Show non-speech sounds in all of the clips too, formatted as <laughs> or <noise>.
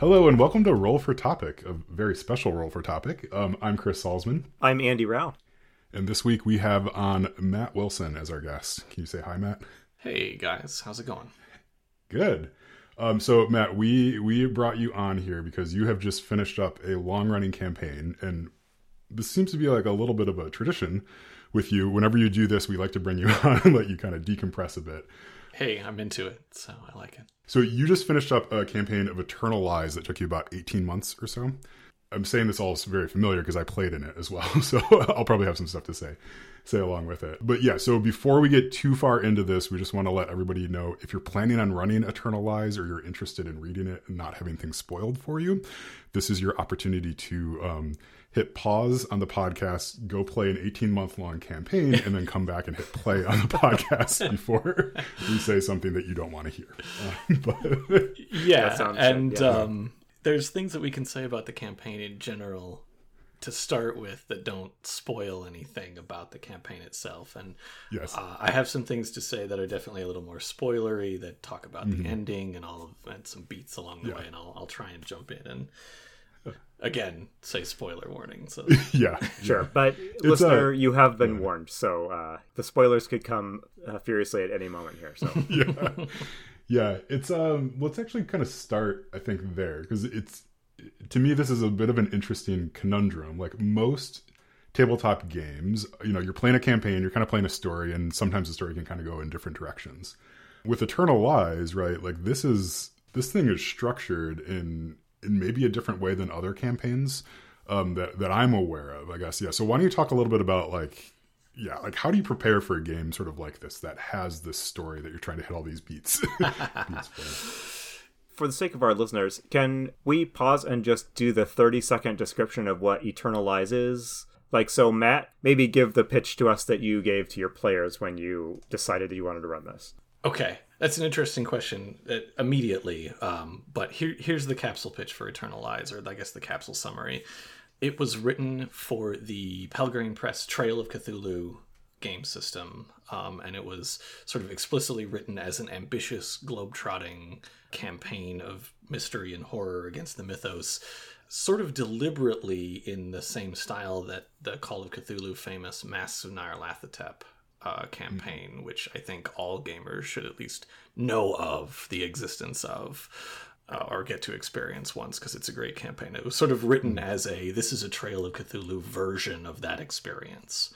Hello and welcome to Roll for Topic, a very special Roll for Topic. Um, I'm Chris Salzman, I'm Andy Rao. and this week we have on Matt Wilson as our guest. Can you say hi, Matt? Hey guys, how's it going? Good. Um, so Matt, we we brought you on here because you have just finished up a long running campaign, and this seems to be like a little bit of a tradition with you. Whenever you do this, we like to bring you <laughs> on and let you kind of decompress a bit. Hey, I'm into it, so I like it. So you just finished up a campaign of Eternal Lies that took you about 18 months or so. I'm saying this all is very familiar because I played in it as well, <laughs> so I'll probably have some stuff to say say along with it. But yeah, so before we get too far into this, we just want to let everybody know if you're planning on running Eternal Lies or you're interested in reading it and not having things spoiled for you, this is your opportunity to um, hit pause on the podcast, go play an 18 month long campaign, and then come back and hit play on the podcast <laughs> before we say something that you don't want to hear. Uh, <laughs> but Yeah, That sounds and good, yeah. um, there's things that we can say about the campaign in general to start with that don't spoil anything about the campaign itself. And yes, uh, I have some things to say that are definitely a little more spoilery that talk about Mm-hmm. the ending and all of and some beats along the Yeah. way. And I'll I'll try and jump in and <laughs> again say spoiler warning. So. <laughs> Yeah, Sure, <laughs> but uh, listener, you have been warned, so uh, the spoilers could come uh, furiously at any moment here. So. Yeah. Yeah it's um let's actually kind of start i think there because it's to me this is a bit of an interesting conundrum. Like most tabletop games you know you're playing a campaign you're kind of playing a story and sometimes the story can kind of go in different directions. With eternal lies right like this is this thing is structured in in maybe a different way than other campaigns um that that i'm aware of i guess yeah so why don't you talk a little bit about like yeah, like how do you prepare for a game sort of like this that has this story that you're trying to hit all these beats? <laughs> beats for? for the sake of our listeners, can we pause and just do the 30 second description of what Eternal Lies is? Like, so Matt, maybe give the pitch to us that you gave to your players when you decided that you wanted to run this. Okay, that's an interesting question uh, immediately. Um, but here, here's the capsule pitch for Eternal Lies, or I guess the capsule summary. It was written for the Pelgrane Press Trail of Cthulhu game system, um, and it was sort of explicitly written as an ambitious, globe-trotting campaign of mystery and horror against the mythos, sort of deliberately in the same style that the Call of Cthulhu famous Masks of Nyarlathotep uh, campaign, which I think all gamers should at least know of the existence of. Uh, or get to experience once because it's a great campaign. It was sort of written as a this is a Trail of Cthulhu version of that experience.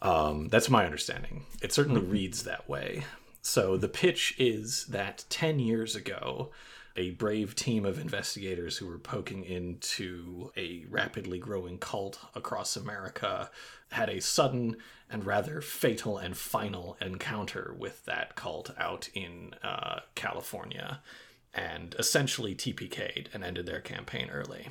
Um, that's my understanding. It certainly reads that way. So the pitch is that 10 years ago, a brave team of investigators who were poking into a rapidly growing cult across America had a sudden and rather fatal and final encounter with that cult out in uh, California and essentially TPK'd and ended their campaign early.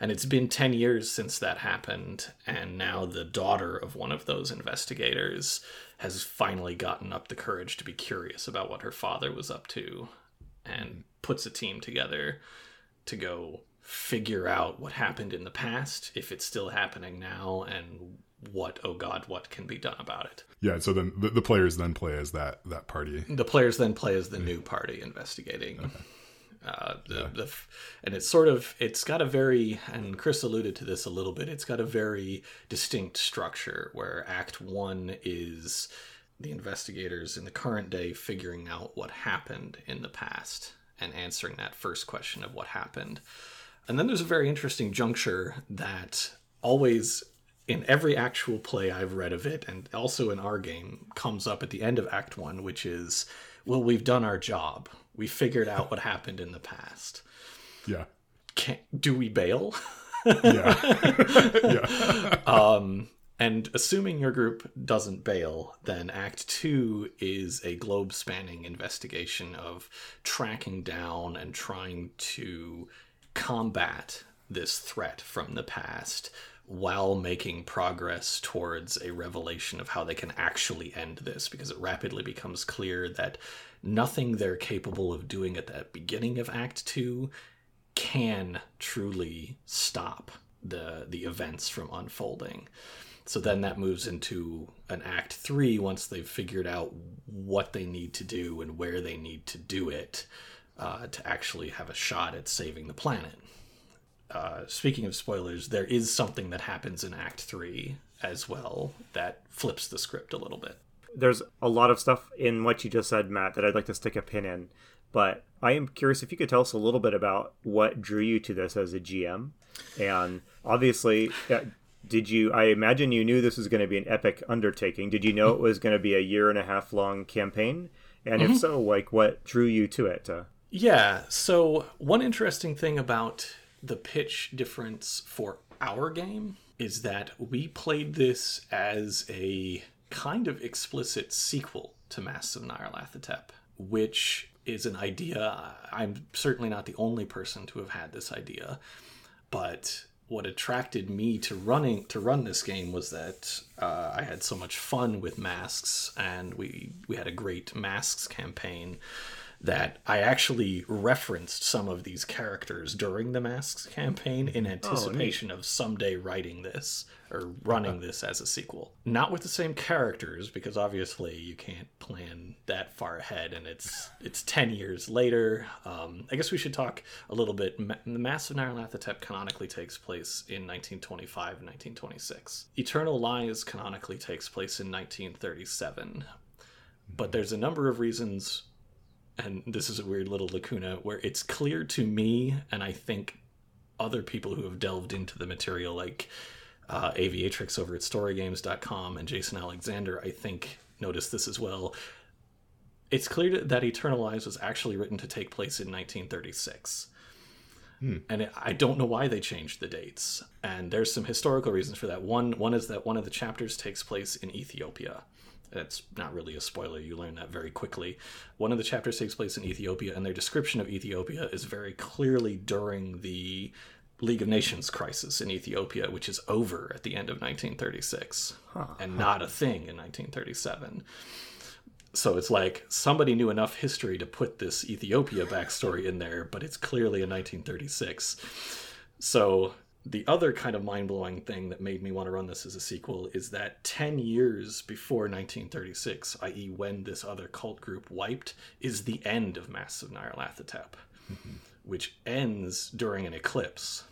And it's been 10 years since that happened, and now the daughter of one of those investigators has finally gotten up the courage to be curious about what her father was up to and puts a team together to go figure out what happened in the past, if it's still happening now, and what, oh god, what can be done about it. Yeah, so then the, the players then play as that that party. The players then play as the new party investigating. Uh, the, the f- and it's sort of it's got a very and Chris alluded to this a little bit. It's got a very distinct structure where Act One is the investigators in the current day figuring out what happened in the past and answering that first question of what happened. And then there's a very interesting juncture that always in every actual play I've read of it, and also in our game, comes up at the end of Act One, which is, well, we've done our job. We figured out what happened in the past. Yeah. Can, do we bail? Yeah. <laughs> yeah. <laughs> Um, and assuming your group doesn't bail, then Act Two is a globe spanning investigation of tracking down and trying to combat this threat from the past while making progress towards a revelation of how they can actually end this because it rapidly becomes clear that nothing they're capable of doing at the beginning of act 2 can truly stop the the events from unfolding so then that moves into an act 3 once they've figured out what they need to do and where they need to do it uh, to actually have a shot at saving the planet. Uh, speaking of spoilers, there is something that happens in Act 3 as well that flips the script a little bit. There's a lot of stuff in what you just said, Matt, that I'd like to stick a pin in. But I am curious if you could tell us a little bit about what drew you to this as a GM. And obviously, did you, I imagine you knew this was going to be an epic undertaking. Did you know it was going to be a year and a half long campaign? And mm-hmm. if so, like what drew you to it? Uh, yeah. So, one interesting thing about the pitch difference for our game is that we played this as a kind of explicit sequel to Masks of Nyarlathotep, which is an idea. I'm certainly not the only person to have had this idea, but what attracted me to running to run this game was that uh, I had so much fun with masks, and we we had a great masks campaign that I actually referenced some of these characters during the Masks campaign in oh, anticipation oh, of someday writing this or running this as a sequel. Not with the same characters because obviously you can't plan that far ahead and it's it's 10 years later. Um, I guess we should talk a little bit. The Masks of Nyarlathotep canonically takes place in 1925 and 1926. Eternal Lies canonically takes place in 1937. But there's a number of reasons and this is a weird little lacuna where it's clear to me and I think other people who have delved into the material like uh, Aviatrix over at storygames.com and Justin Alexander I think noticed this as well. It's clear that Eternal Lies was actually written to take place in 1936. Hmm. And I don't know why they changed the dates. And there's some historical reasons for that. One one is that one of the chapters takes place in Ethiopia that's not really a spoiler. You learn that very quickly. One of the chapters takes place in Ethiopia, and their description of Ethiopia is very clearly during the League of Nations crisis in Ethiopia, which is over at the end of 1936 huh. and not a thing in 1937. So it's like somebody knew enough history to put this Ethiopia backstory in there, but it's clearly in 1936. So the other kind of mind blowing thing that made me want to run this as a sequel is that 10 years before 1936, i.e., when this other cult group wiped, is the end of Masks of Nyarlathotep, mm-hmm. which ends during an eclipse,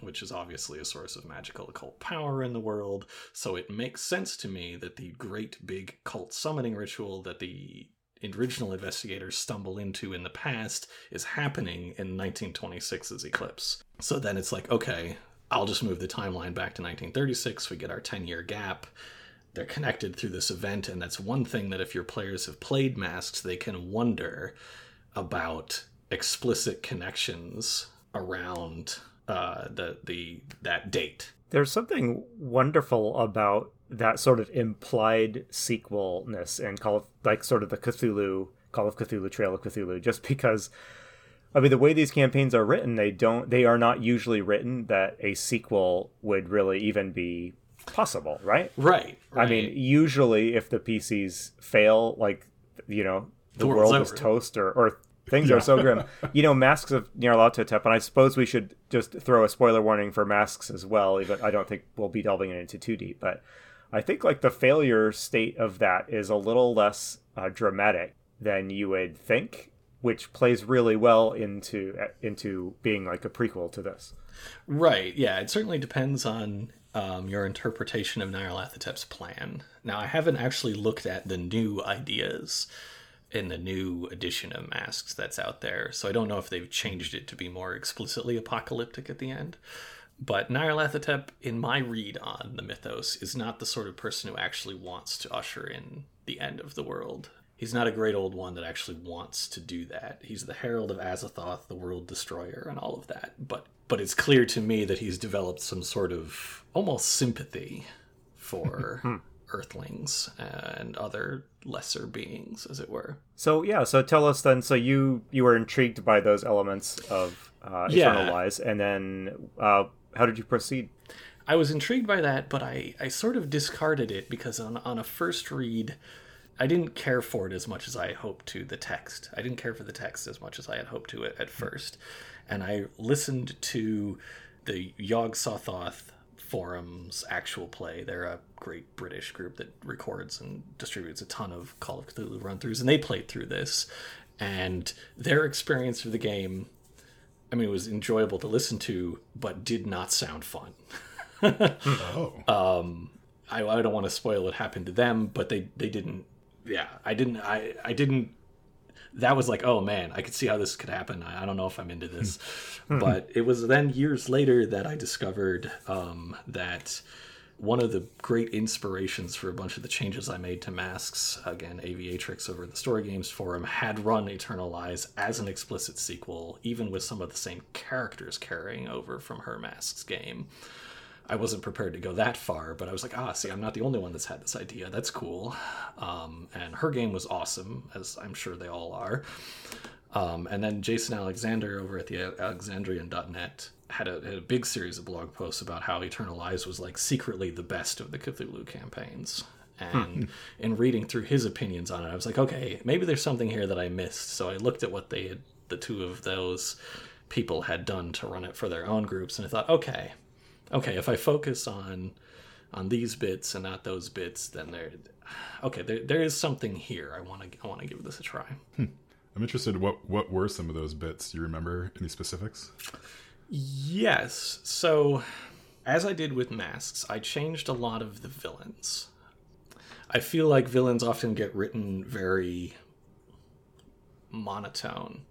which is obviously a source of magical occult power in the world. So it makes sense to me that the great big cult summoning ritual that the original investigators stumble into in the past is happening in 1926's eclipse. So then it's like, okay, I'll just move the timeline back to 1936. We get our 10 year gap. They're connected through this event, and that's one thing that if your players have played Masks, they can wonder about explicit connections around uh, the the that date. There's something wonderful about that sort of implied sequelness and call of like sort of the Cthulhu Call of Cthulhu Trail of Cthulhu just because I mean the way these campaigns are written they don't they are not usually written that a sequel would really even be possible right right, right. I mean usually if the PCs fail like you know the, the world is toast or, or things yeah. are so grim <laughs> you know masks of Nyarlathotep and I suppose we should just throw a spoiler warning for masks as well even I don't think we'll be delving into too deep but I think like the failure state of that is a little less uh, dramatic than you would think, which plays really well into uh, into being like a prequel to this. Right. Yeah. It certainly depends on um, your interpretation of Nyarlathotep's plan. Now, I haven't actually looked at the new ideas in the new edition of Masks that's out there, so I don't know if they've changed it to be more explicitly apocalyptic at the end. But Nyarlathotep, in my read on the mythos, is not the sort of person who actually wants to usher in the end of the world. He's not a great old one that actually wants to do that. He's the herald of Azathoth, the world destroyer, and all of that. But but it's clear to me that he's developed some sort of almost sympathy for <laughs> hmm. Earthlings and other lesser beings, as it were. So yeah, so tell us then. So you you were intrigued by those elements of uh, Eternal yeah. Lies, and then uh, how did you proceed? I was intrigued by that, but I, I sort of discarded it because on, on a first read, I didn't care for it as much as I had hoped to. The text, I didn't care for the text as much as I had hoped to at, at hmm. first, and I listened to the Yog Sothoth forums actual play. They're a great British group that records and distributes a ton of Call of Cthulhu run throughs, and they played through this. and their experience of the game I mean, it was enjoyable to listen to, but did not sound fun. oh. Um, I, I don't want to spoil what happened to them, but they, they didn't. Yeah, I didn't. I, I didn't. That was like, oh man, I could see how this could happen. I, I don't know if I'm into this, but it was then years later that I discovered um, that one of the great inspirations for a bunch of the changes I made to masks, again, Aviatrix over the Story Games Forum, had run Eternal Lies as an explicit sequel, even with some of the same characters carrying over from her masks game. I wasn't prepared to go that far, but I was like, ah, see, I'm not the only one that's had this idea. That's cool. Um, and her game was awesome, as I'm sure they all are. Um, and then Justin Alexander over at the Alexandrian.net had a, had a big series of blog posts about how Eternal Lies was like secretly the best of the Cthulhu campaigns. And hmm. in reading through his opinions on it, I was like, okay, maybe there's something here that I missed. So I looked at what they had, the two of those people had done to run it for their own groups, and I thought, okay, okay, if I focus on on these bits and not those bits, then there, okay, there, there is something here. I want to I want to give this a try. Hmm. I'm interested. What what were some of those bits? Do you remember any specifics? Yes. So, as I did with masks, I changed a lot of the villains. I feel like villains often get written very monotone.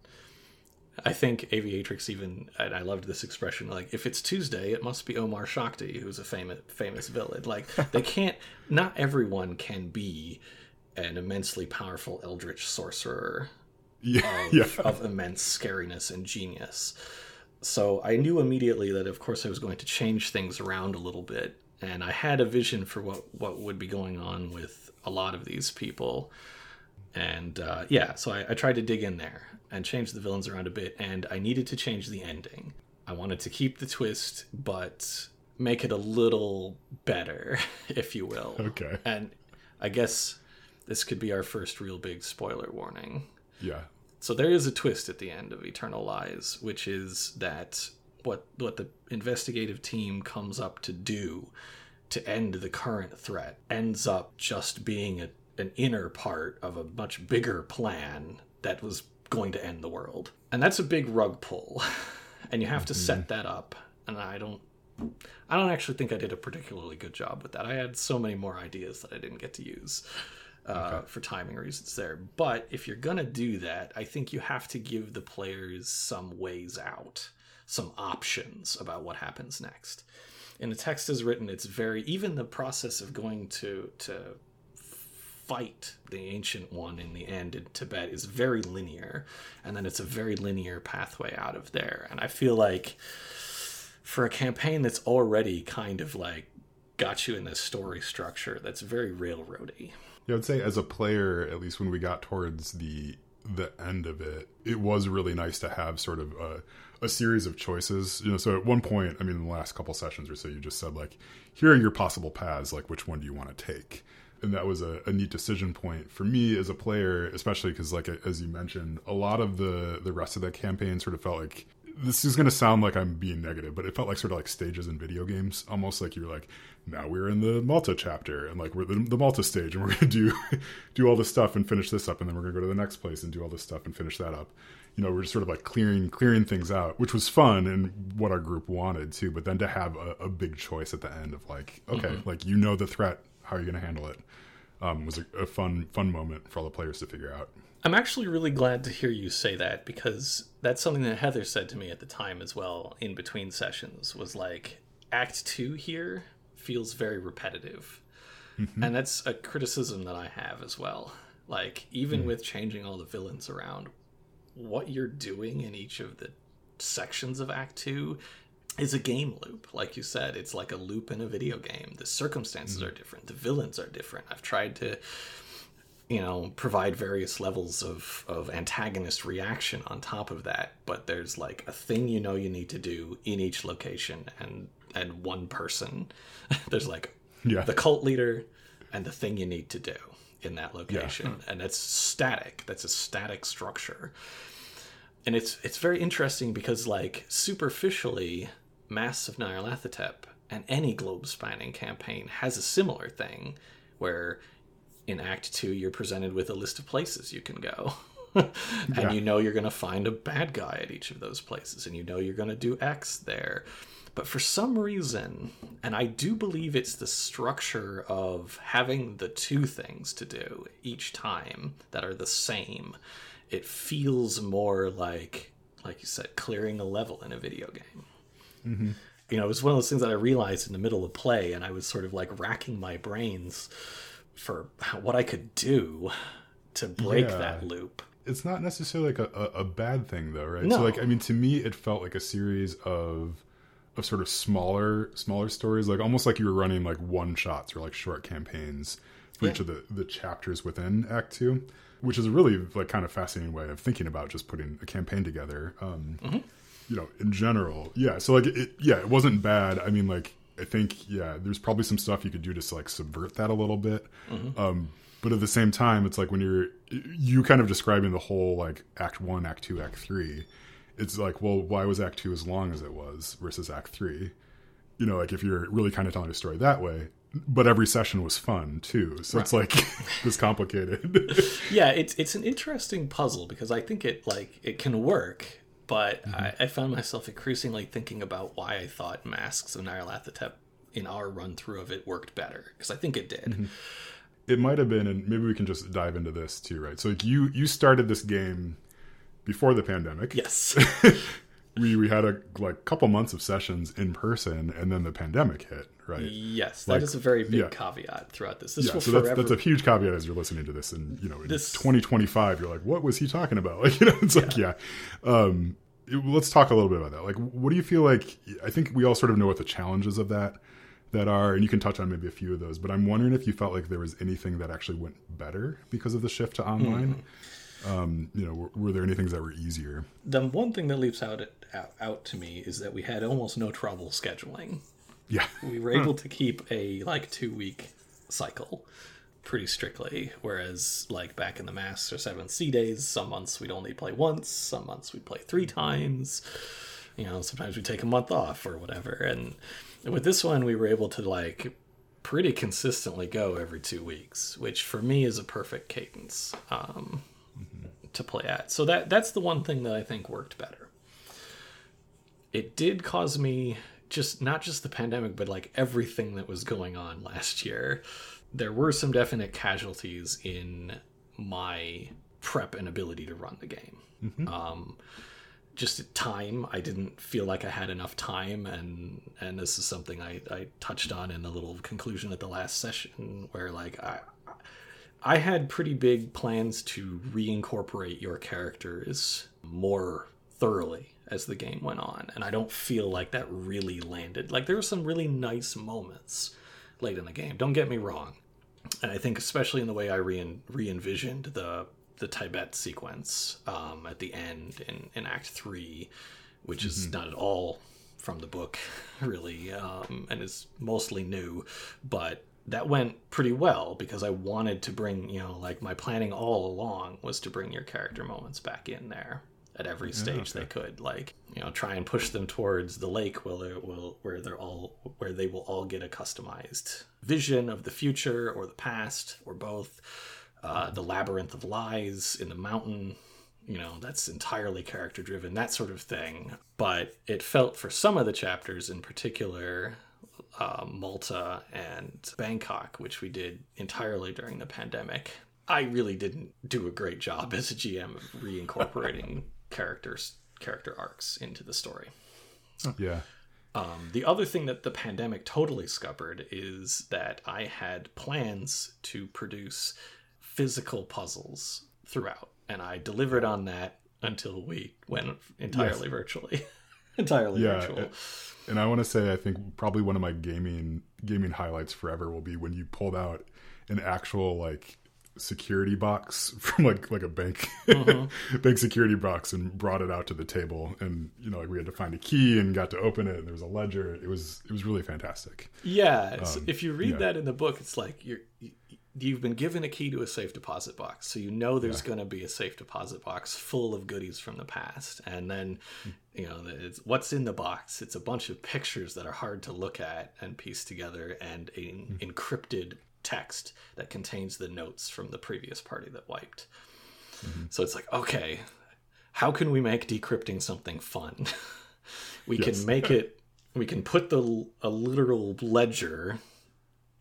I think Aviatrix even, and I loved this expression, like, if it's Tuesday, it must be Omar Shakti, who's a famous, famous villain. Like, they <laughs> can't, not everyone can be an immensely powerful eldritch sorcerer Yeah, of, yeah. of immense scariness and genius. So I knew immediately that, of course, I was going to change things around a little bit, and I had a vision for what what would be going on with a lot of these people. And uh, yeah, so I, I tried to dig in there and change the villains around a bit, and I needed to change the ending. I wanted to keep the twist, but make it a little better, <laughs> if you will. Okay. And I guess this could be our first real big spoiler warning. Yeah. So there is a twist at the end of Eternal Lies, which is that what what the investigative team comes up to do to end the current threat ends up just being a, an inner part of a much bigger plan that was going to end the world. And that's a big rug pull. <laughs> And you have to mm-hmm. set that up. And I don't I don't actually think I did a particularly good job with that. I had so many more ideas that I didn't get to use uh, for timing reasons there. But if you're gonna do that, I think you have to give the players some ways out, some options about what happens next. And the text is written, it's very even the process of going to to fight the ancient one in the end in Tibet is very linear, and then it's a very linear pathway out of there. And I feel like for a campaign that's already kind of like got you in this story structure that's very railroady. Yeah, I would say as a player, at least when we got towards the the end of it, it was really nice to have sort of a, a series of choices. You know, so at one point, I mean, in the last couple sessions or so, you just said like, here are your possible paths. Like, which one do you want to take? And that was a, a neat decision point for me as a player, especially because, like as you mentioned, a lot of the the rest of the campaign sort of felt like this is going to sound like I'm being negative, but it felt like sort of like stages in video games, almost like you're like, now we're in the Malta chapter, and like we're the, the Malta stage, and we're going to do <laughs> do all this stuff and finish this up, and then we're going to go to the next place and do all this stuff and finish that up. You know, we're just sort of like clearing clearing things out, which was fun and what our group wanted too. But then to have a, a big choice at the end of like, okay, like you know the threat, how are you going to handle it? Um, was a, a fun fun moment for all the players to figure out. I'm actually really glad to hear you say that because that's something that Heather said to me at the time as well in between sessions was like act 2 here feels very repetitive. Mm-hmm. And that's a criticism that I have as well. Like even mm. with changing all the villains around what you're doing in each of the sections of act 2 is a game loop. Like you said, it's like a loop in a video game. The circumstances mm. are different, the villains are different. I've tried to you know provide various levels of of antagonist reaction on top of that but there's like a thing you know you need to do in each location and and one person. <laughs> There's like Yeah. the cult leader and the thing you need to do in that location. And it's static. That's a static structure. And it's it's very interesting because like superficially Masks of Nyarlathotep and any globe spanning campaign has a similar thing where in act 2 you're presented with a list of places you can go <laughs> and Yeah. you know you're going to find a bad guy at each of those places, and you know you're going to do X there. But for some reason, and I do believe it's the structure of having the two things to do each time that are the same, it feels more like, like you said, clearing a level in a video game. Mm-hmm. You know, it was one of those things that I realized in the middle of play, and I was sort of like racking my brains for what I could do to break Yeah. that loop. it's not necessarily like a, a, a bad thing though right No. so like i mean to me it felt like a series of of sort of smaller smaller stories like almost like you were running like one shots or like short campaigns for each of the the chapters within act two which is a really like kind of fascinating way of thinking about just putting a campaign together um you know in general yeah so like it yeah it wasn't bad i mean like i think yeah there's probably some stuff you could do to like subvert that a little bit. Um but at the same time it's like when you're you kind of describing the whole like act one act two act three it's like well why was act two as long as it was versus act three? You know like if you're really kind of telling a story that way but every session was fun too. So it's like <laughs> this complicated. <laughs> Yeah it's it's an interesting puzzle because i think it like it can work but mm-hmm. I, I found myself increasingly thinking about why i thought masks of nyarlathotep in our run through of it worked better because i think it did. Mm-hmm. It might have been and maybe we can just dive into this too right? So like you you started this game before the pandemic. Yes <laughs> we we had a like couple months of sessions in person and then the pandemic hit right? Yes that Like, is a very big yeah. caveat throughout this. This yeah, will so that's, forever that's a huge caveat as you're listening to this and you know in This- 2025 you're like what was he talking about? <laughs> Like you know it's like yeah. um it- let's talk a little bit about that. Like what do you feel like i think we all sort of know what the challenges of that that are and you can touch on maybe a few of those but i'm wondering if you felt like there was anything that actually went better because of the shift to online? Hmm. Um you know were, were there any things that were easier? The one thing that leaps out, out out to me is that we had almost no trouble scheduling. Yeah. We were able to keep a like two week cycle pretty strictly whereas like back in the master 7 c days some months we'd only play once some months we'd play three times. You know sometimes we'd take a month off or whatever. And with this one we were able to like pretty consistently go every two weeks which for me is a perfect cadence. Um, to play at. So that that's the one thing that i think worked better. It did cause me just not just the pandemic but like everything that was going on last year. There were some definite casualties in my prep and ability to run the game. Um just time. I didn't feel like i had enough time and and this is something i i touched on in the little conclusion at the last session where like i I had pretty big plans to reincorporate your characters more thoroughly as the game went on, and I don't feel like that really landed. Like there were some really nice moments late in the game. Don't get me wrong, and I think especially in the way I re envisioned the the Tibet sequence um, at the end in in Act Three, which is not at all from the book, <laughs> really, um, and is mostly new, but that went pretty well because I wanted to bring, you know, like my planning all along was to bring your character moments back in there at every stage they could, like you know, try and push them towards the lake where they will where they're all where they will all get a customized vision of the future or the past or both. Uh, the labyrinth of lies in the mountain you know that's entirely character driven that sort of thing but it felt for some of the chapters in particular uh, malta and bangkok which we did entirely during the pandemic. I really didn't do a great job <laughs> as a gm of reincorporating <laughs> characters character arcs into the story. Yeah. Um, the other thing that the pandemic totally scuppered is that I had plans to produce physical puzzles throughout, and I delivered on that until we went entirely virtually. <laughs> <laughs> entirely Yeah, virtual. it- and I want to say I think probably one of my gaming gaming highlights forever will be when you pulled out an actual like security box <laughs> from like like a bank mm-hmm. <laughs> bank security box and brought it out to the table. And you know like we had to find a key and got to open it and there was a ledger. It was it was really fantastic. Yeah, it's- um, if you read yeah. that in the book, it's like you're you- you've been given a key to a safe deposit box, so you know there's going to be a safe deposit box full of goodies from the past, and then you know it's what's in the box. It's a bunch of pictures that are hard to look at and piece together, and an hmm. encrypted text that contains the notes from the previous party that wiped. Mm-hmm. So it's like, okay, how can we make decrypting something fun? <laughs> we Yes. can make <laughs> it. We can put the a literal ledger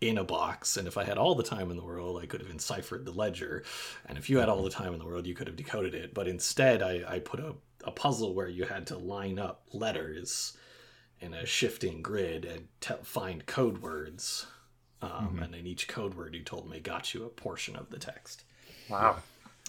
in a box, and if I had all the time in the world, I could have enciphered the ledger. And if you had all the time in the world, you could have decoded it. But instead, I, I put a, a puzzle where you had to line up letters in a shifting grid and te- find code words. Um, And then each code word you told me got you a portion of the text Wow.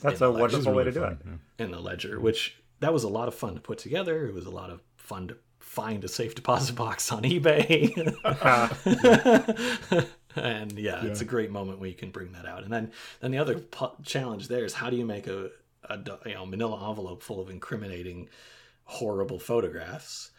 That's a the ledger. This is wonderful way really to do fun, it. yeah. in the ledger, which that was a lot of fun to put together. It was a lot of fun to find a safe deposit <laughs> box on eBay. <laughs> and yeah, it's a great moment where you can bring that out. And then then the other pu- challenge there is how do you make a, a you know manila envelope full of incriminating horrible photographs?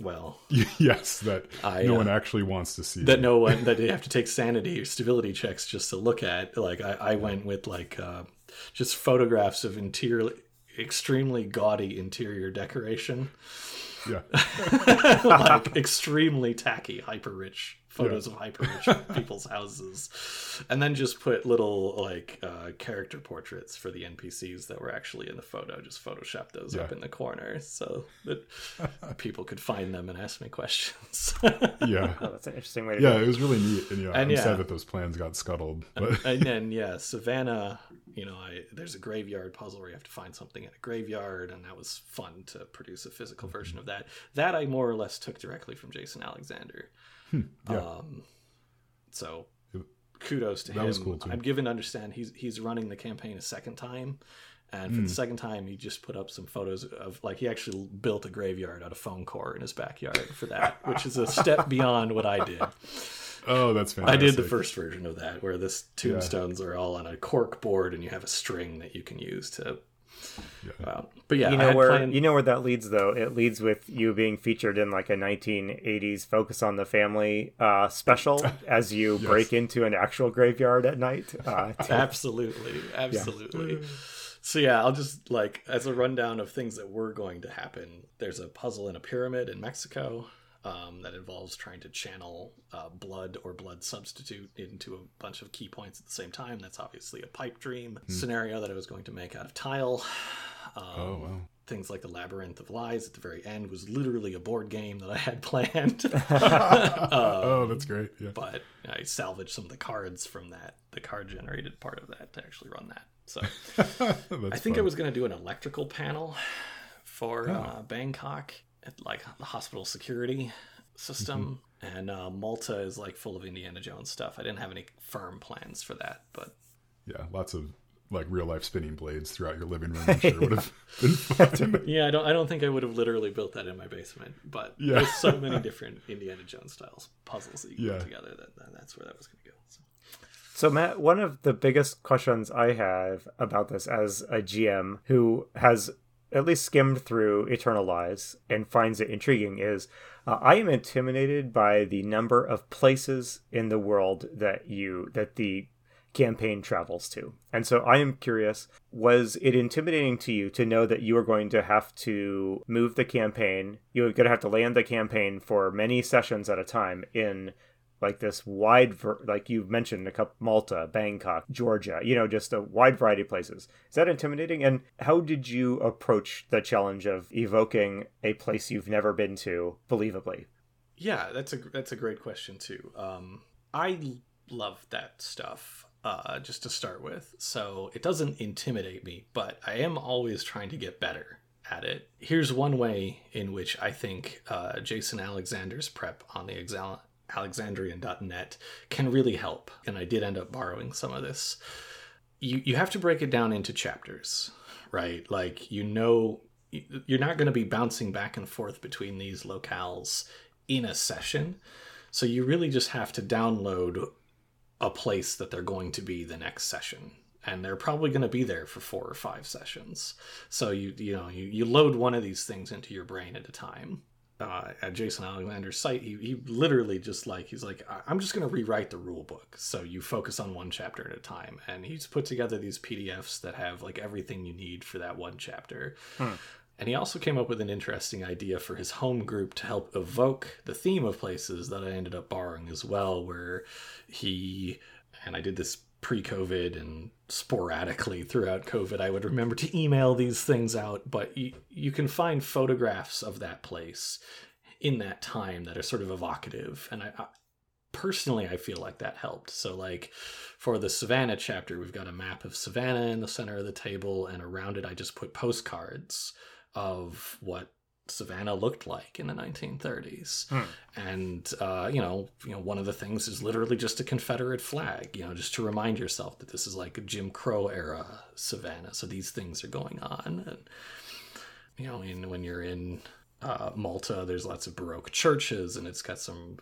Well, <laughs> yes, that I, no uh, one actually wants to see. that no one <laughs> that you have to take sanity or stability checks just to look at. Like I, I went with like uh, just photographs of interior, extremely gaudy interior decoration, yeah, <laughs> like extremely tacky, hyper rich photos of hyper rich <laughs> people's houses, and then just put little like uh, character portraits for the NPCs that were actually in the photo. Just Photoshop those up in the corner so that <laughs> people could find them and ask me questions. yeah, <laughs> Oh, that's an interesting way to yeah. do It was really neat, and you know, And I'm yeah. sad that those plans got scuttled. But and then yeah, Savannah. You know, I there's a graveyard puzzle where you have to find something in a graveyard, and that was fun to produce a physical Mm-hmm. version of that. That I more or less took directly from Justin Alexander. Hmm, yeah. Um, so kudos to That him. was cool, too. I'm given to understand he's he's running the campaign a second time. And Hmm. for the second time, he just put up some photos of like he actually built a graveyard out of foam core in his backyard for that, which is a step <laughs> beyond what I did. oh, that's I did the first version of that where this tombstones are all on a cork board and you have a string that you can use to. Yeah. Wow. But yeah, you know where planned- you know where that leads though it leads with you being featured in like a 1980s focus on the family uh, special <laughs> as you break into an actual graveyard at night uh, to- <laughs> absolutely, absolutely. So yeah, I'll just like as a rundown of things that were going to happen. There's a puzzle in a pyramid in Mexico um, that involves trying to channel uh, blood or blood substitute into a bunch of key points at the same time. That's obviously a pipe dream scenario that I was going to make out of tile. Um, Oh wow. things like the labyrinth of lies at the very end was literally a board game that i had <laughs> planned <laughs> oh, that's great. Yeah. but i salvaged some of the cards from that the card generated part of that to actually run that so <laughs> i think i was going to do an electrical panel for uh, bangkok like the hospital security system and uh, malta is like full of indiana jones stuff i didn't have any firm plans for that but Yeah, lots of like real life spinning blades throughout your living room. I'm sure <laughs> would have been fun. <laughs> yeah i don't i don't think i would have literally built that in my basement but Yeah. there's so many <laughs> different indiana jones styles puzzles that you can Yeah. put together that, that that's where that was going to go so. So, Matt, one of the biggest questions I have about this as a GM who has at least skimmed through Eternal Lies and finds it intriguing is uh, I am intimidated by the number of places in the world that you that the campaign travels to. And so I am curious, was it intimidating to you to know that you were going to have to move the campaign, you were going to have to land the campaign for many sessions at a time in like this wide like you've mentioned a couple malta bangkok georgia you know just a wide variety of places is that intimidating and how did you approach the challenge of evoking a place you've never been to believably Yeah, that's a that's a great question too. Um, I love that stuff. Uh, just to start with, so it doesn't intimidate me, but I am always trying to get better at it. Here's one way in which I think uh, Justin Alexander's prep on the Exal- Alexandrian.net can really help, and I did end up borrowing some of this. You you have to break it down into chapters, right? Like you know you're not going to be bouncing back and forth between these locales in a session. So you really just have to download a place that they're going to be the next session. And they're probably going to be there for four or five sessions. So you you know you, you load one of these things into your brain at a time. Uh, at Justin Alexander's site, he, he literally just like he's like "I- I'm just going to rewrite the rule book. So you focus on one chapter at a time, and he's put together these PDFs that have like everything you need for that one chapter. And he also came up with an interesting idea for his home group to help evoke the theme of places that I ended up borrowing as well, where he, and I did this pre-COVID and sporadically throughout COVID, I would remember to email these things out. But you, you can find photographs of that place in that time that are sort of evocative, and I, I personally I feel like that helped. So like for the Savannah chapter, we've got a map of Savannah in the center of the table, and around it I just put postcards of what Savannah looked like in the 1930s. Hmm. And uh, you know, you know, one of the things is literally just a Confederate flag. You know, just to remind yourself that this is like a Jim Crow era Savannah. So these things are going on, and you know, in when you're in uh, Malta, there's lots of Baroque churches, and it's got some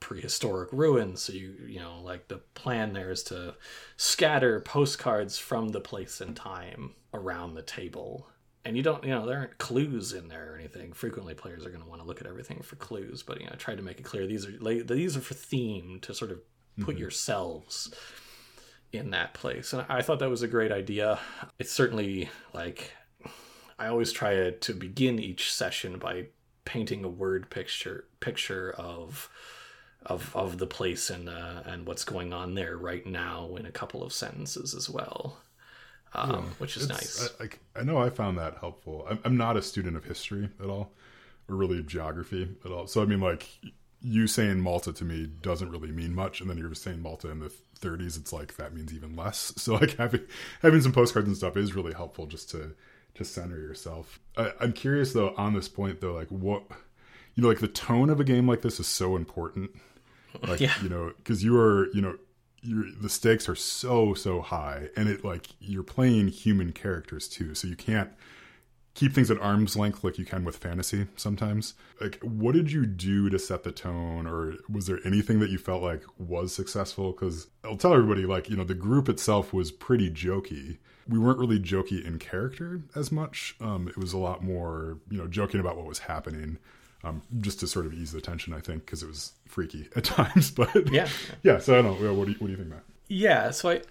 prehistoric ruins. So you you know, like the plan there is to scatter postcards from the place and time around the table and you don't you know there aren't clues in there or anything. Frequently players are going to want to look at everything for clues but you know try to make it clear these are like, these are for theme to sort of put yourselves in that place. And i thought that was a great idea. It's certainly like i always try to begin each session by painting a word picture picture of of of the place and uh, and what's going on there right now in a couple of sentences as well um, which is nice I, like I know I found that helpful. I'm, I'm not a student of history at all, or really geography at all. So I mean, like you saying Malta to me doesn't really mean much, and then you're saying Malta in the 30s. It's like that means even less. <laughs> So like having having some postcards and stuff is really helpful just to to center yourself. I, I'm curious though on this point though, like what you know, like the tone of a game like this is so important. Like <laughs> Yeah. you know, because you are you know the stakes are so so high and it like you're playing human characters too so you can't keep things at arm's length like you can with fantasy sometimes. Like what did you do to set the tone or was there anything that you felt like was successful? Because i'll tell everybody like you know the group itself was pretty jokey. We weren't really jokey in character as much. Um, it was a lot more you know joking about what was happening um, just to sort of ease the tension i think because it was freaky at <laughs> times but Yeah. yeah so i don't know what do you, what do you think matt Yeah, so I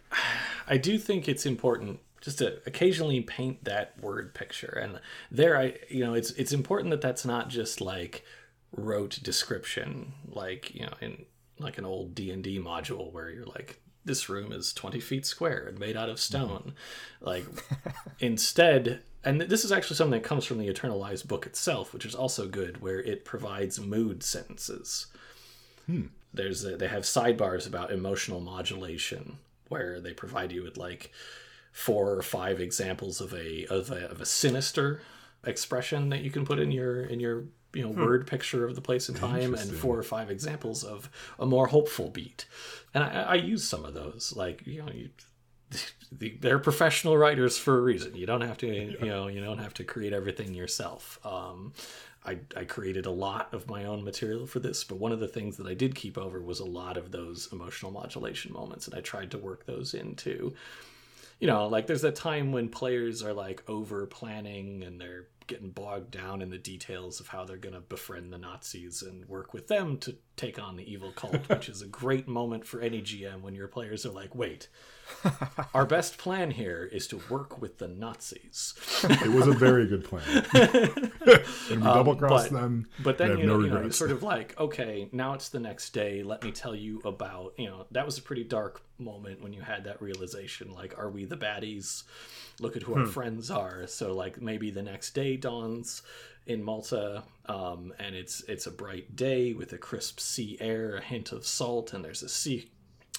I do think it's important just to occasionally paint that word picture. And there I you know, it's it's important that that's not just like rote description like, you know, in like an old D&D module where you're like this room is 20 feet square and made out of mm-hmm. stone. Like <laughs> instead and this is actually something that comes from the Eternal Lies book itself, which is also good, where it provides mood sentences. Hmm. There's a, they have sidebars about emotional modulation where they provide you with like four or five examples of a of a, of a sinister expression that you can put in your in your you know word picture of the place and time and four or five examples of a more hopeful beat and i, I use some of those like you know you <laughs> the- they're professional writers for a reason. You don't have to, you know, you don't have to create everything yourself. Um, I, I created a lot of my own material for this, but one of the things that I did keep over was a lot of those emotional modulation moments, and I tried to work those into, you know, like there's a time when players are like over planning and they're getting bogged down in the details of how they're going to befriend the Nazis and work with them to take on the evil cult, which is a <laughs> great moment for any GM when your players are like, wait, our best plan here is to work with the Nazis. <laughs> It was a very good plan. <laughs> and we double crossed Um, but- them. But then I have you know, no you know, it's sort of like, okay, now it's the next day. Let me tell you about, you know, that was a pretty dark moment when you had that realization. Like, are we the baddies? Look at who Hmm. our friends are. So, like, maybe the next day dawns in Malta, um, and it's it's a bright day with a crisp sea air, a hint of salt, and there's a sea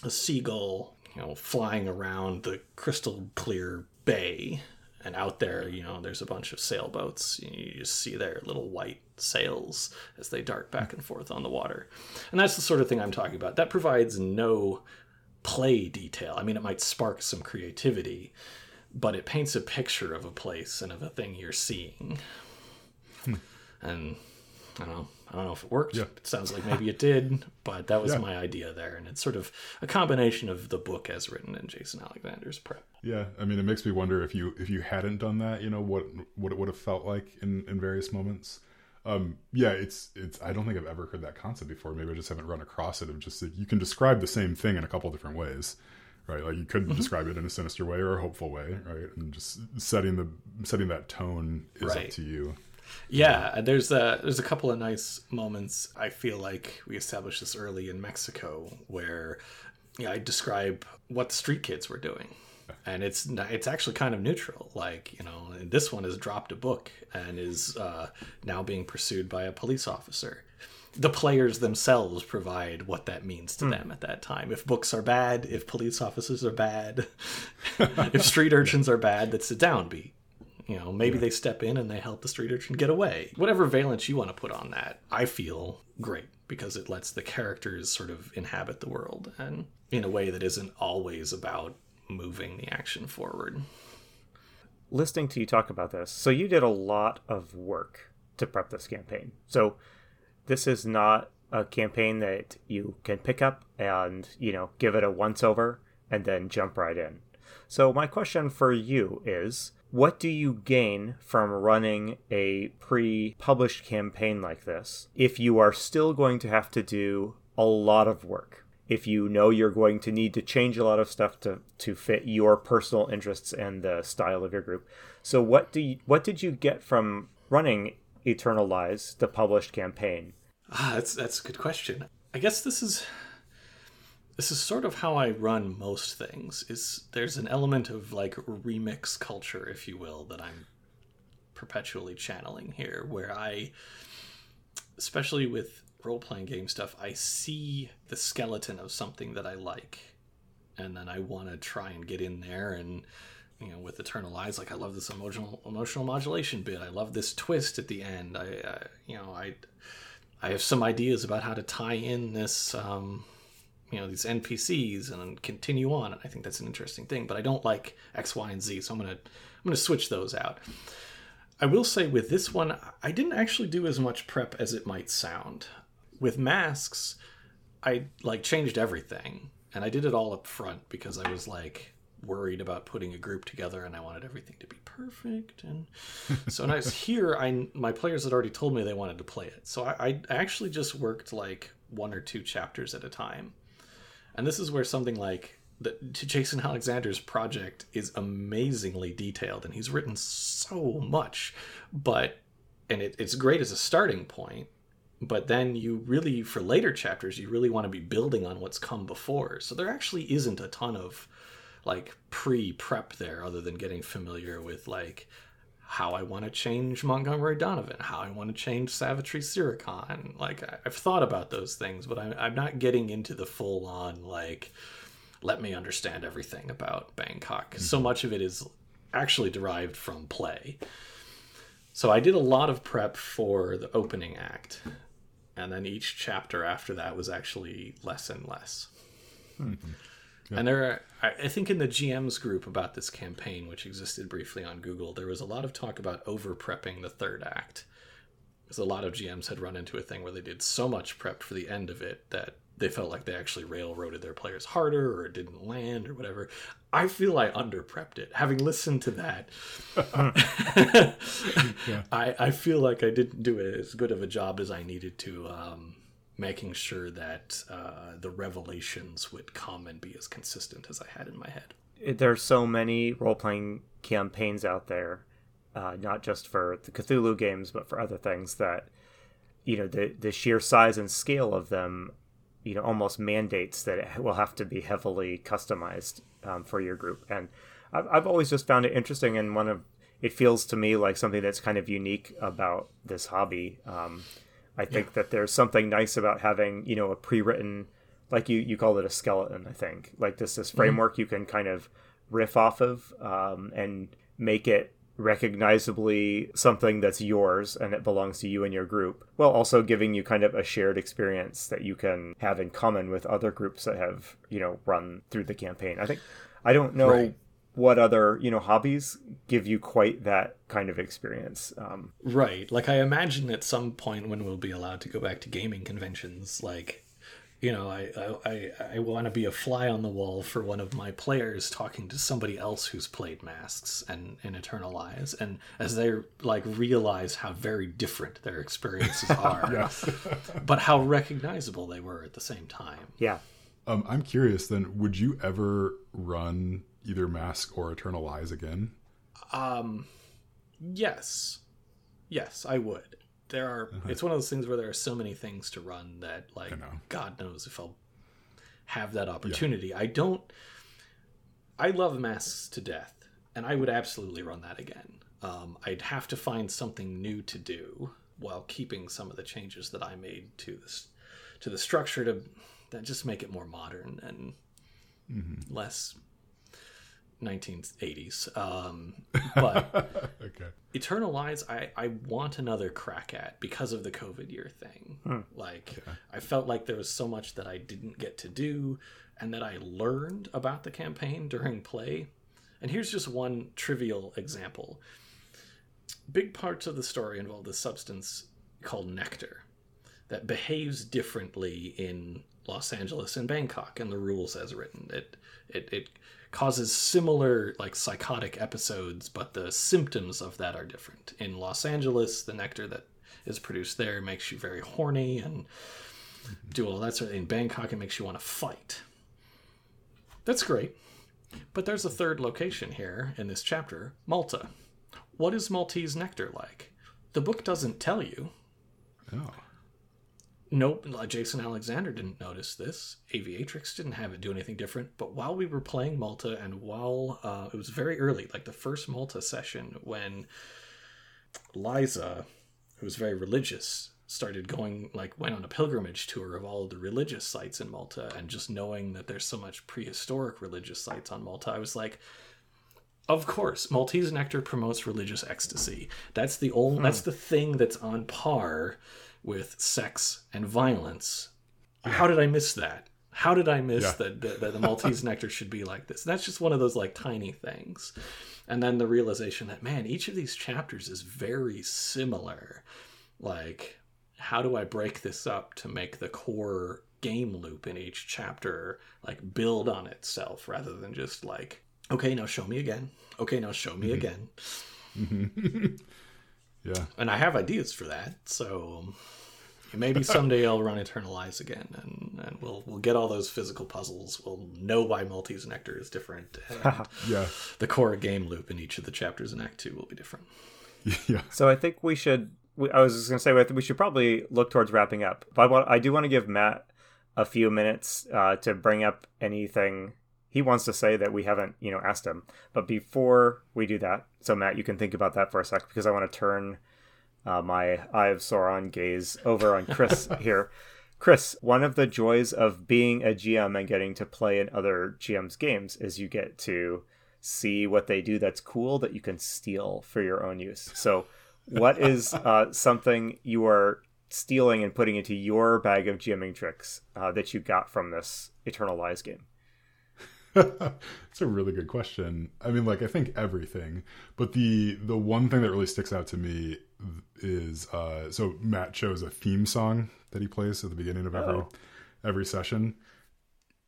a seagull, you know, flying around the crystal clear bay. And out there, you know, there's a bunch of sailboats. You just see their little white sails as they dart back and forth on the water. And that's the sort of thing I'm talking about. That provides no play detail. I mean, it might spark some creativity, but it paints a picture of a place and of a thing you're seeing. Hmm. And I don't know. I don't know if it worked. Yeah. It sounds like maybe it did, but that was Yeah. my idea there. And it's sort of a combination of the book as written and Justin Alexander's prep. Yeah, I mean, it makes me wonder if you if you hadn't done that, you know, what what it would have felt like in in various moments. Um, yeah, it's it's. I don't think I've ever heard that concept before. Maybe I just haven't run across it. Of just that you can describe the same thing in a couple different ways, right? Like you could Mm-hmm. describe it in a sinister way or a hopeful way, right? And just setting the setting that tone is Right. up to you. Yeah, and there's a there's a couple of nice moments. I feel like we established this early in Mexico, where yeah, I describe what the street kids were doing. And it's it's actually kind of neutral. Like you know, this one has dropped a book and is uh, now being pursued by a police officer. The players themselves provide what that means to them at that time. If books are bad, if police officers are bad, <laughs> if street urchins are bad, that's a downbeat. You know, maybe they step in and they help the street urchin get away. Whatever valence you want to put on that, I feel great because it lets the characters sort of inhabit the world and in a way that isn't always about moving the action forward. Listening to you talk about this, so you did a lot of work to prep this campaign. So this is not a campaign that you can pick up and, you know, give it a once over and then jump right in. So my question for you is what do you gain from running a pre published campaign like this if you are still going to have to do a lot of work? If you know you're going to need to change a lot of stuff to, to fit your personal interests and the style of your group. So what do you, what did you get from running Eternal Lies, the published campaign? Ah, that's that's a good question. I guess this is this is sort of how I run most things. Is there's an element of like remix culture, if you will, that I'm perpetually channeling here, where I, especially with role playing game stuff, I see the skeleton of something that I like, and then I want to try and get in there and. You know, with Eternal Lies, like I love this emotional emotional modulation bit. I love this twist at the end. I, I you know, I I have some ideas about how to tie in this, um, you know, these NPCs and continue on. And I think that's an interesting thing. But I don't like X, Y, and Z, so I'm gonna I'm gonna switch those out. I will say with this one, I didn't actually do as much prep as it might sound. With masks, I like changed everything, and I did it all up front because I was like worried about putting a group together and I wanted everything to be perfect. And <laughs> so when I was here, I my players had already told me they wanted to play it. So I, I actually just worked like one or two chapters at a time. And this is where something like the, to Justin Alexander's project is amazingly detailed and he's written so much. But and it, it's great as a starting point. But then you really, for later chapters, you really want to be building on what's come before. So there actually isn't a ton of like pre prep there other than getting familiar with like how I want to change Montgomery Donovan, how I want to change Savitri Siricon. Like I've thought about those things, but I'm, I'm not getting into the full on like let me understand everything about Bangkok. Mm-hmm. So much of it is actually derived from play. So I did a lot of prep for the opening act, and then each chapter after that was actually less and less. Mm-hmm. And there, are, I think, in the GM's group about this campaign, which existed briefly on Google, there was a lot of talk about over prepping the third act. Because a lot of GMs had run into a thing where they did so much prep for the end of it that they felt like they actually railroaded their players harder or it didn't land or whatever. I feel I under prepped it. Having listened to that, yeah. <laughs> I, I feel like I didn't do as good of a job as I needed to. Um, making sure that uh, the revelations would come and be as consistent as I had in my head. There's so many role playing campaigns out there, uh, not just for the Cthulhu games, but for other things that, you know, the, the sheer size and scale of them, you know, almost mandates that it will have to be heavily customized um, for your group. And I've, I've always just found it interesting and one of it feels to me like something that's kind of unique about this hobby. Um, I think yeah. that there's something nice about having, you know, a pre-written like you you call it a skeleton, I think. Like this this mm-hmm. framework mm-hmm. you can kind of riff off of um, and make it recognizably something that's yours and it belongs to you and your group while also giving you kind of a shared experience that you can have in common with other groups that have you know run through the campaign. I think i don't know right. what other you know hobbies give you quite that kind of experience um, right. Like i imagine at some point when we'll be allowed to go back to gaming conventions like you know i i i want to be a fly on the wall for one of my players talking to somebody else who's played masks and in eternal lies and as they like realize how very different their experiences <laughs> are but how recognizable they were at the same time yeah um, i'm curious then would you ever run either Mask or Eternal Lies again? Um, yes, yes, I would. There are. Uh-huh. It's one of those things where there are so many things to run that, like, God knows if I'll have that opportunity. I don't. I love masks to death, and I would absolutely run that again. Um, I'd have to find something new to do while keeping some of the changes that I made to this to the structure to that just make it more modern and Mm-hmm. less 1980s. Um, but <laughs> okay. Eternal Lies, I, I want another crack at because of the COVID year thing. Like, I felt like there was so much that I didn't get to do and that I learned about the campaign during play. And here's just one trivial example. Big parts of the story involve this substance called nectar that behaves differently in Los Angeles and Bangkok and the rules as written. It it it causes similar like psychotic episodes, but the symptoms of that are different. In Los Angeles, the nectar that is produced there makes you very horny and do all that sort of In Bangkok, it makes you want to fight. That's great. But there's a third location here in this chapter Malta. What is Maltese nectar like? The book doesn't tell you. Oh. Nope, uh, Justin Alexander didn't notice this. Aviatrix didn't have it do anything different. But while we were playing Malta, and while uh, it was very early, like the first Malta session, when Liza, who was very religious, started going, like, went on a pilgrimage tour of all of the religious sites in Malta, and just knowing that there's so much prehistoric religious sites on Malta, I was like, of course, Maltese nectar promotes religious ecstasy. That's the old. That's the thing that's on par with sex and violence. How did I miss that? How did I miss Yeah. that, that, that the Maltese <laughs> nectar should be like this? That's just one of those like tiny things. And then the realization that man, each of these chapters is very similar. Like, how do I break this up to make the core game loop in each chapter like build on itself rather than just like, okay, now show me again. Okay, now show me mm-hmm. again. Mm-hmm. <laughs> Yeah. And I have ideas for that, so maybe someday I'll run Eternal Lies again, and, and we'll we'll get all those physical puzzles. We'll know why Maltese Nectar is different. <laughs> Yeah. the core game loop in each of the chapters in Act Two will be different. <laughs> Yeah. So I think we should. we- I was just going to say I think we should probably look towards wrapping up. But I want. I do want to give Matt a few minutes uh, to bring up anything he wants to say that we haven't, you know, asked him. But before we do that, so Matt, you can think about that for a sec because I want to turn uh, my Eye of Sauron gaze over on Chris <laughs> here. Chris, one of the joys of being a GM and getting to play in other GM's games is you get to see what they do that's cool that you can steal for your own use. So, what is <laughs> uh, something you are stealing and putting into your bag of GMing tricks uh, that you got from this Eternal Lies game? <laughs> it's a really good question. I mean, like I think everything, but the the one thing that really sticks out to me is uh, so Matt chose a theme song that he plays at the beginning of every Oh. every session,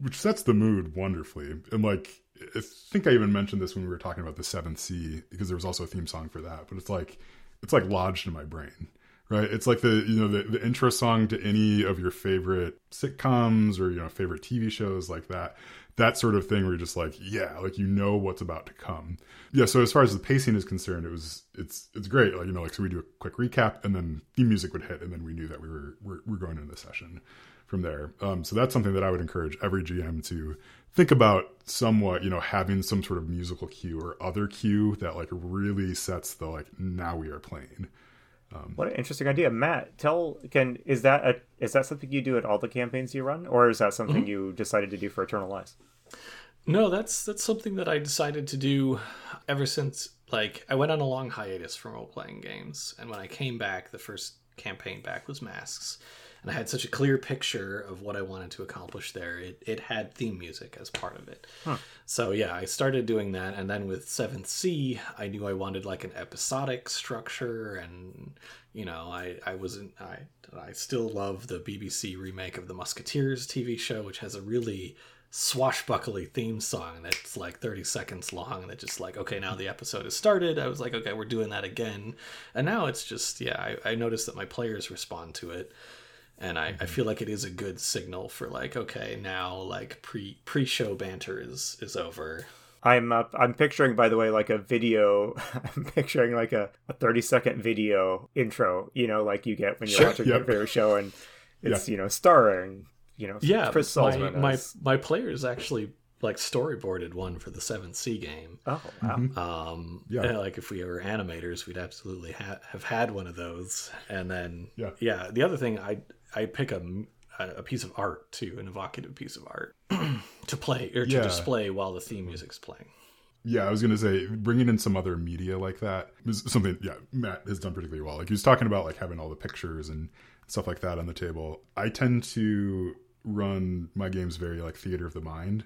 which sets the mood wonderfully. And like I think I even mentioned this when we were talking about the Seventh Sea because there was also a theme song for that. But it's like it's like lodged in my brain. Right, it's like the you know the, the intro song to any of your favorite sitcoms or you know favorite TV shows like that that sort of thing where you're just like yeah like you know what's about to come. Yeah so as far as the pacing is concerned it was it's it's great. Like you know like so we do a quick recap and then the music would hit and then we knew that we were we're, we're going into the session from there. Um, so that's something that i would encourage every gm to think about somewhat you know having some sort of musical cue or other cue that like really sets the like now we are playing Um, what an interesting idea, Matt. Tell can is that a is that something you do at all the campaigns you run, or is that something mm-hmm. you decided to do for Eternal Lies? No, that's that's something that I decided to do ever since like I went on a long hiatus from role playing games, and when I came back, the first campaign back was Masks, and I had such a clear picture of what I wanted to accomplish there. It it had theme music as part of it, so yeah, I started doing that, and then with Seventh Sea, I knew I wanted like an episodic structure, and you know, I I wasn't I I still love the BBC remake of the Musketeers TV show, which has a really swashbuckly theme song that's like 30 seconds long and that just like okay now the episode has started. I was like okay we're doing that again. And now it's just yeah i, I noticed that my players respond to it and I, I feel like it is a good signal for like okay now like pre pre show banter is is over I'm uh, I'm picturing, by the way, like a video. <laughs> I'm picturing like a, a 30 second video intro. You know, like you get when you're Sure. watching Yep. your favorite show, and it's you know starring you know, Yeah, Chris my, Salzman. my as- my players actually like storyboarded one for the Seventh Sea game. oh wow. Um, Yeah. yeah, like if we were animators, we'd absolutely ha- have had one of those. And then, Yeah. yeah. The other thing, I I pick a a piece of art too, an evocative piece of art <clears throat> to play or to Yeah. display while the theme music's playing. Yeah, I was gonna say bringing in some other media like that is something. Yeah, Matt has done particularly well. Like he was talking about like having all the pictures and stuff like that on the table. I tend to run my games very like theater of the mind,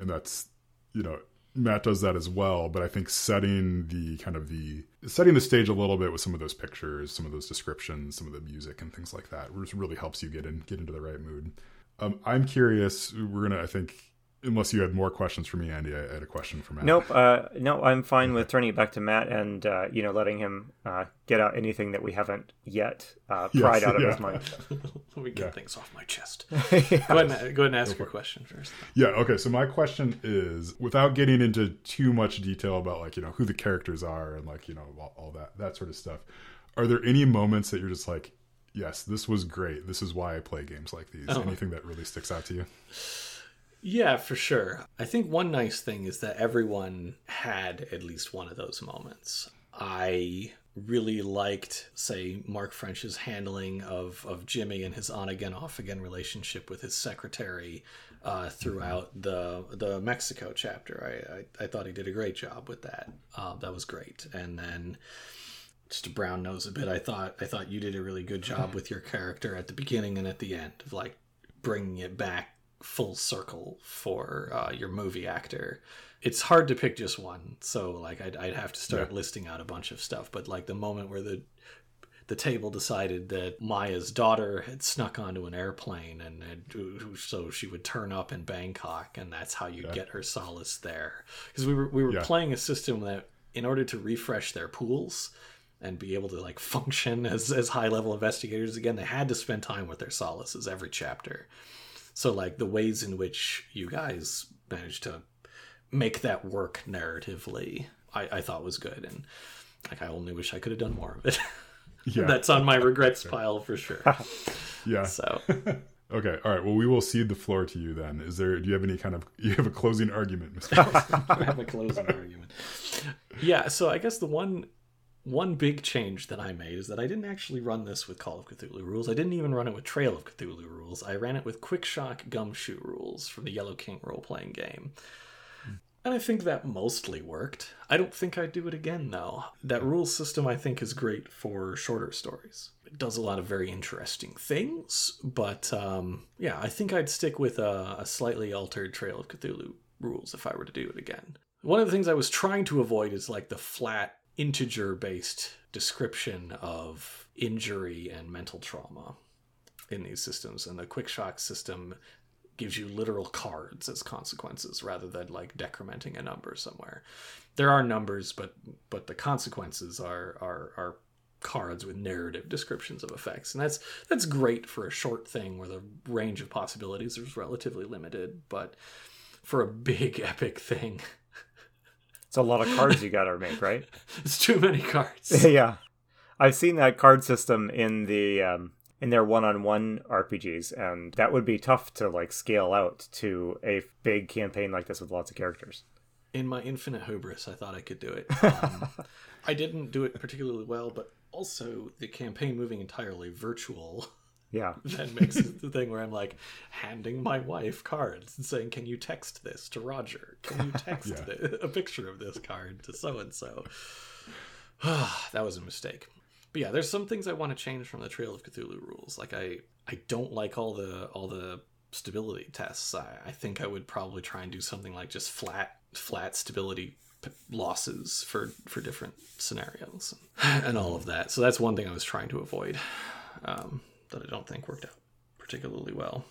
and that's you know Matt does that as well. But I think setting the kind of the setting the stage a little bit with some of those pictures, some of those descriptions, some of the music and things like that, really helps you get in get into the right mood. Um, I'm curious. We're gonna, I think, unless you had more questions for me, Andy, I had a question for Matt. Nope. Uh, no, I'm fine with turning it back to Matt and uh, you know letting him uh, get out anything that we haven't yet uh, Yes, out of yeah. his mind. <laughs> <laughs> Let me get Yeah. things off my chest. <laughs> Go ahead and, go ahead and ask your question first. Yeah, okay. So my question is without getting into too much detail about like, you know, who the characters are and like, you know, all, all that that sort of stuff. Are there any moments that you're just like, yes, this was great. This is why I play games like these. Oh. Anything that really sticks out to you? Yeah, for sure. I think one nice thing is that everyone had at least one of those moments. I really liked, say, Mark French's handling of, of Jimmy and his on again, off again relationship with his secretary uh, throughout the the Mexico chapter. I, I, I thought he did a great job with that. Uh, that was great. And then just to brown nose a bit, I thought I thought you did a really good job <laughs> with your character at the beginning and at the end of like bringing it back full circle for uh, your movie actor. It's hard to pick just one, so like I'd, I'd have to start listing out a bunch of stuff. But like the moment where the the table decided that Maya's daughter had snuck onto an airplane, and, and so she would turn up in Bangkok, and that's how you get her solace there. Because we were we were Yeah. playing a system that, in order to refresh their pools and be able to like function as as high level investigators again, they had to spend time with their solaces every chapter. So like the ways in which you guys managed to make that work narratively, I, I thought was good, and like I only wish I could have done more of it. <laughs> Yeah. That's on my <laughs> regrets pile for sure. <laughs> yeah. So Okay. All right. Well, we will cede the floor to you then. Is there do you have any kind of you have a closing argument, Mr. I have a closing argument. Yeah, so I guess the one one big change that I made is that I didn't actually run this with Call of Cthulhu rules. I didn't even run it with Trail of Cthulhu rules. I ran it with Quickshock Gumshoe rules from the Yellow King role playing game. And I think that mostly worked. I don't think I'd do it again, though. That rule system, I think, is great for shorter stories. It does a lot of very interesting things, but um, yeah, I think I'd stick with a, a slightly altered Trail of Cthulhu rules if I were to do it again. One of the things I was trying to avoid is like the flat integer based description of injury and mental trauma in these systems. And the quick shock system gives you literal cards as consequences rather than like decrementing a number somewhere. There are numbers, but but the consequences are are are cards with narrative descriptions of effects. And that's that's great for a short thing where the range of possibilities is relatively limited, but for a big <laughs> epic thing, It's a lot of cards you got to make, right? <laughs> it's too many cards. <laughs> yeah, I've seen that card system in the um, in their one-on-one RPGs, and that would be tough to like scale out to a big campaign like this with lots of characters. in my infinite hubris, I thought I could do it. <laughs> Um, I didn't do it particularly well, but also the campaign moving entirely virtual Yeah, <laughs> then makes it the thing where I'm like handing my wife cards and saying, "Can you text this to Roger? Can you text <laughs> Yeah. a picture of this card to so and so?" That was a mistake. But yeah, there's some things I want to change from the Trail of Cthulhu rules. Like I, I don't like all the all the stability tests. I, I think I would probably try and do something like just flat flat stability p- losses for for different scenarios and <sighs> all of that. So that's one thing I was trying to avoid um, that I don't think worked out particularly well.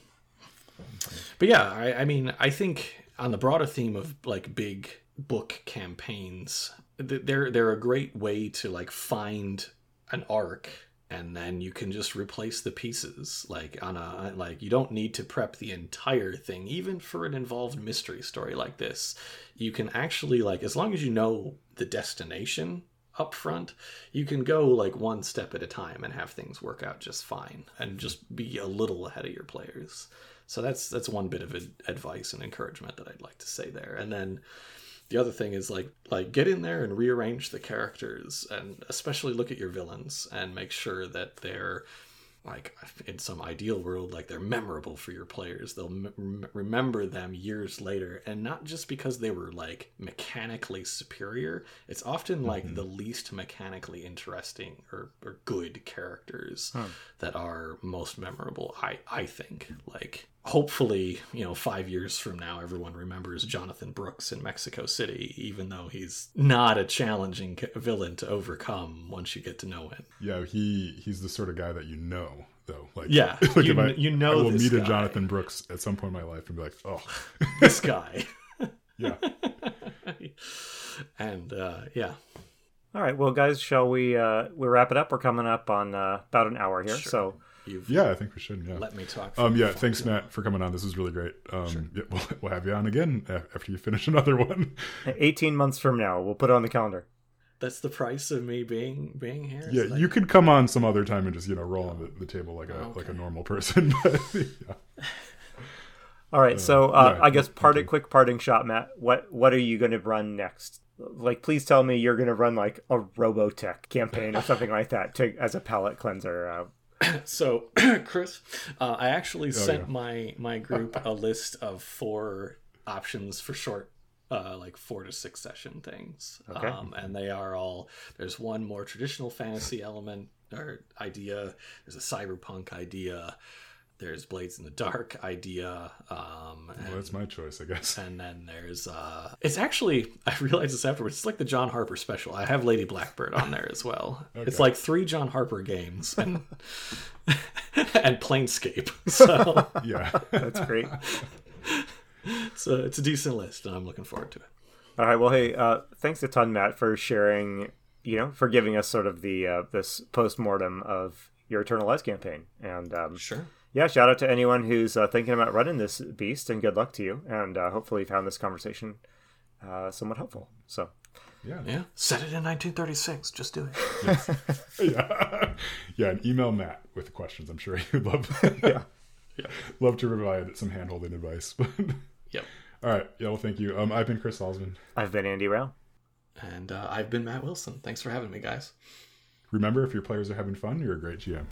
But yeah, I, I mean, I think on the broader theme of like big book campaigns, they're they're a great way to like find an arc and then you can just replace the pieces like on a like you don't need to prep the entire thing even for an involved mystery story like this you can actually like as long as you know the destination up front you can go like one step at a time and have things work out just fine and just be a little ahead of your players So that's that's one bit of advice and encouragement that I'd like to say there. And then the other thing is like like get in there and rearrange the characters and especially look at your villains and make sure that they're like in some ideal world like they're memorable for your players they'll m- remember them years later and not just because they were like mechanically superior it's often like mm-hmm. the least mechanically interesting or, or good characters huh. that are most memorable i i think like hopefully, you know, five years from now, everyone remembers Jonathan Brooks in Mexico City, even though he's not a challenging villain to overcome once you get to know him. Yeah, he he's the sort of guy that you know, though. Like, yeah, <laughs> like you, I, you know, I will meet guy. a Jonathan Brooks at some point in my life and be like, oh, <laughs> this guy. <laughs> yeah. and uh, yeah. All right, well, guys, shall we uh, we wrap it up? We're coming up on uh, about an hour here, sure. so You've yeah, I think we should. Yeah, let me talk. Um, yeah, thanks, Matt, for coming on. This is really great. Um, sure. yeah, we'll, we'll have you on again after you finish <laughs> another one. Eighteen months from now, we'll put it on the calendar. That's the price of me being being here. Yeah, like... you could come on some other time and just you know roll on the, the table like a okay. like a normal person. <laughs> But, yeah. All right, so uh, yeah, I guess parting quick parting shot, Matt. What what are you going to run next? Like, please tell me you're going to run like a Robotech campaign or something like that to as a palate cleanser. Uh, <coughs> so <coughs> chris uh, i actually oh, sent yeah. my my group a <laughs> list of four options for short uh, like four to six session things okay. um, and they are all there's one more traditional fantasy element or idea there's a cyberpunk idea there's Blades in the Dark idea. Um, and, well, that's my choice, I guess. And then there's uh, it's actually <laughs> I realized this afterwards. It's like the John Harper special. I have Lady Blackbird on there as well. okay. It's like three John Harper games <laughs> and <laughs> and Planescape. So yeah, that's great. so it's a decent list, and I'm looking forward to it. All right. Well, hey, uh, thanks a ton, Matt, for sharing. You know, for giving us sort of the uh, this post mortem of your Eternal Lies campaign, and um, sure yeah, shout out to anyone who's uh, thinking about running this beast, and good luck to you. And uh, hopefully, you found this conversation uh, somewhat helpful. So, yeah, yeah, set it in 1936. Just do it. Yes. <laughs> yeah, yeah. And email Matt with questions. I'm sure he'd love. <laughs> yeah, yeah, love to provide some handholding advice. <laughs> But yep. All right. Yeah. Well, thank you. Um, I've been Chris Salzman. I've been Andy Rao. And uh, I've been Matt Wilson. Thanks for having me, guys. Remember, if your players are having fun, you're a great GM.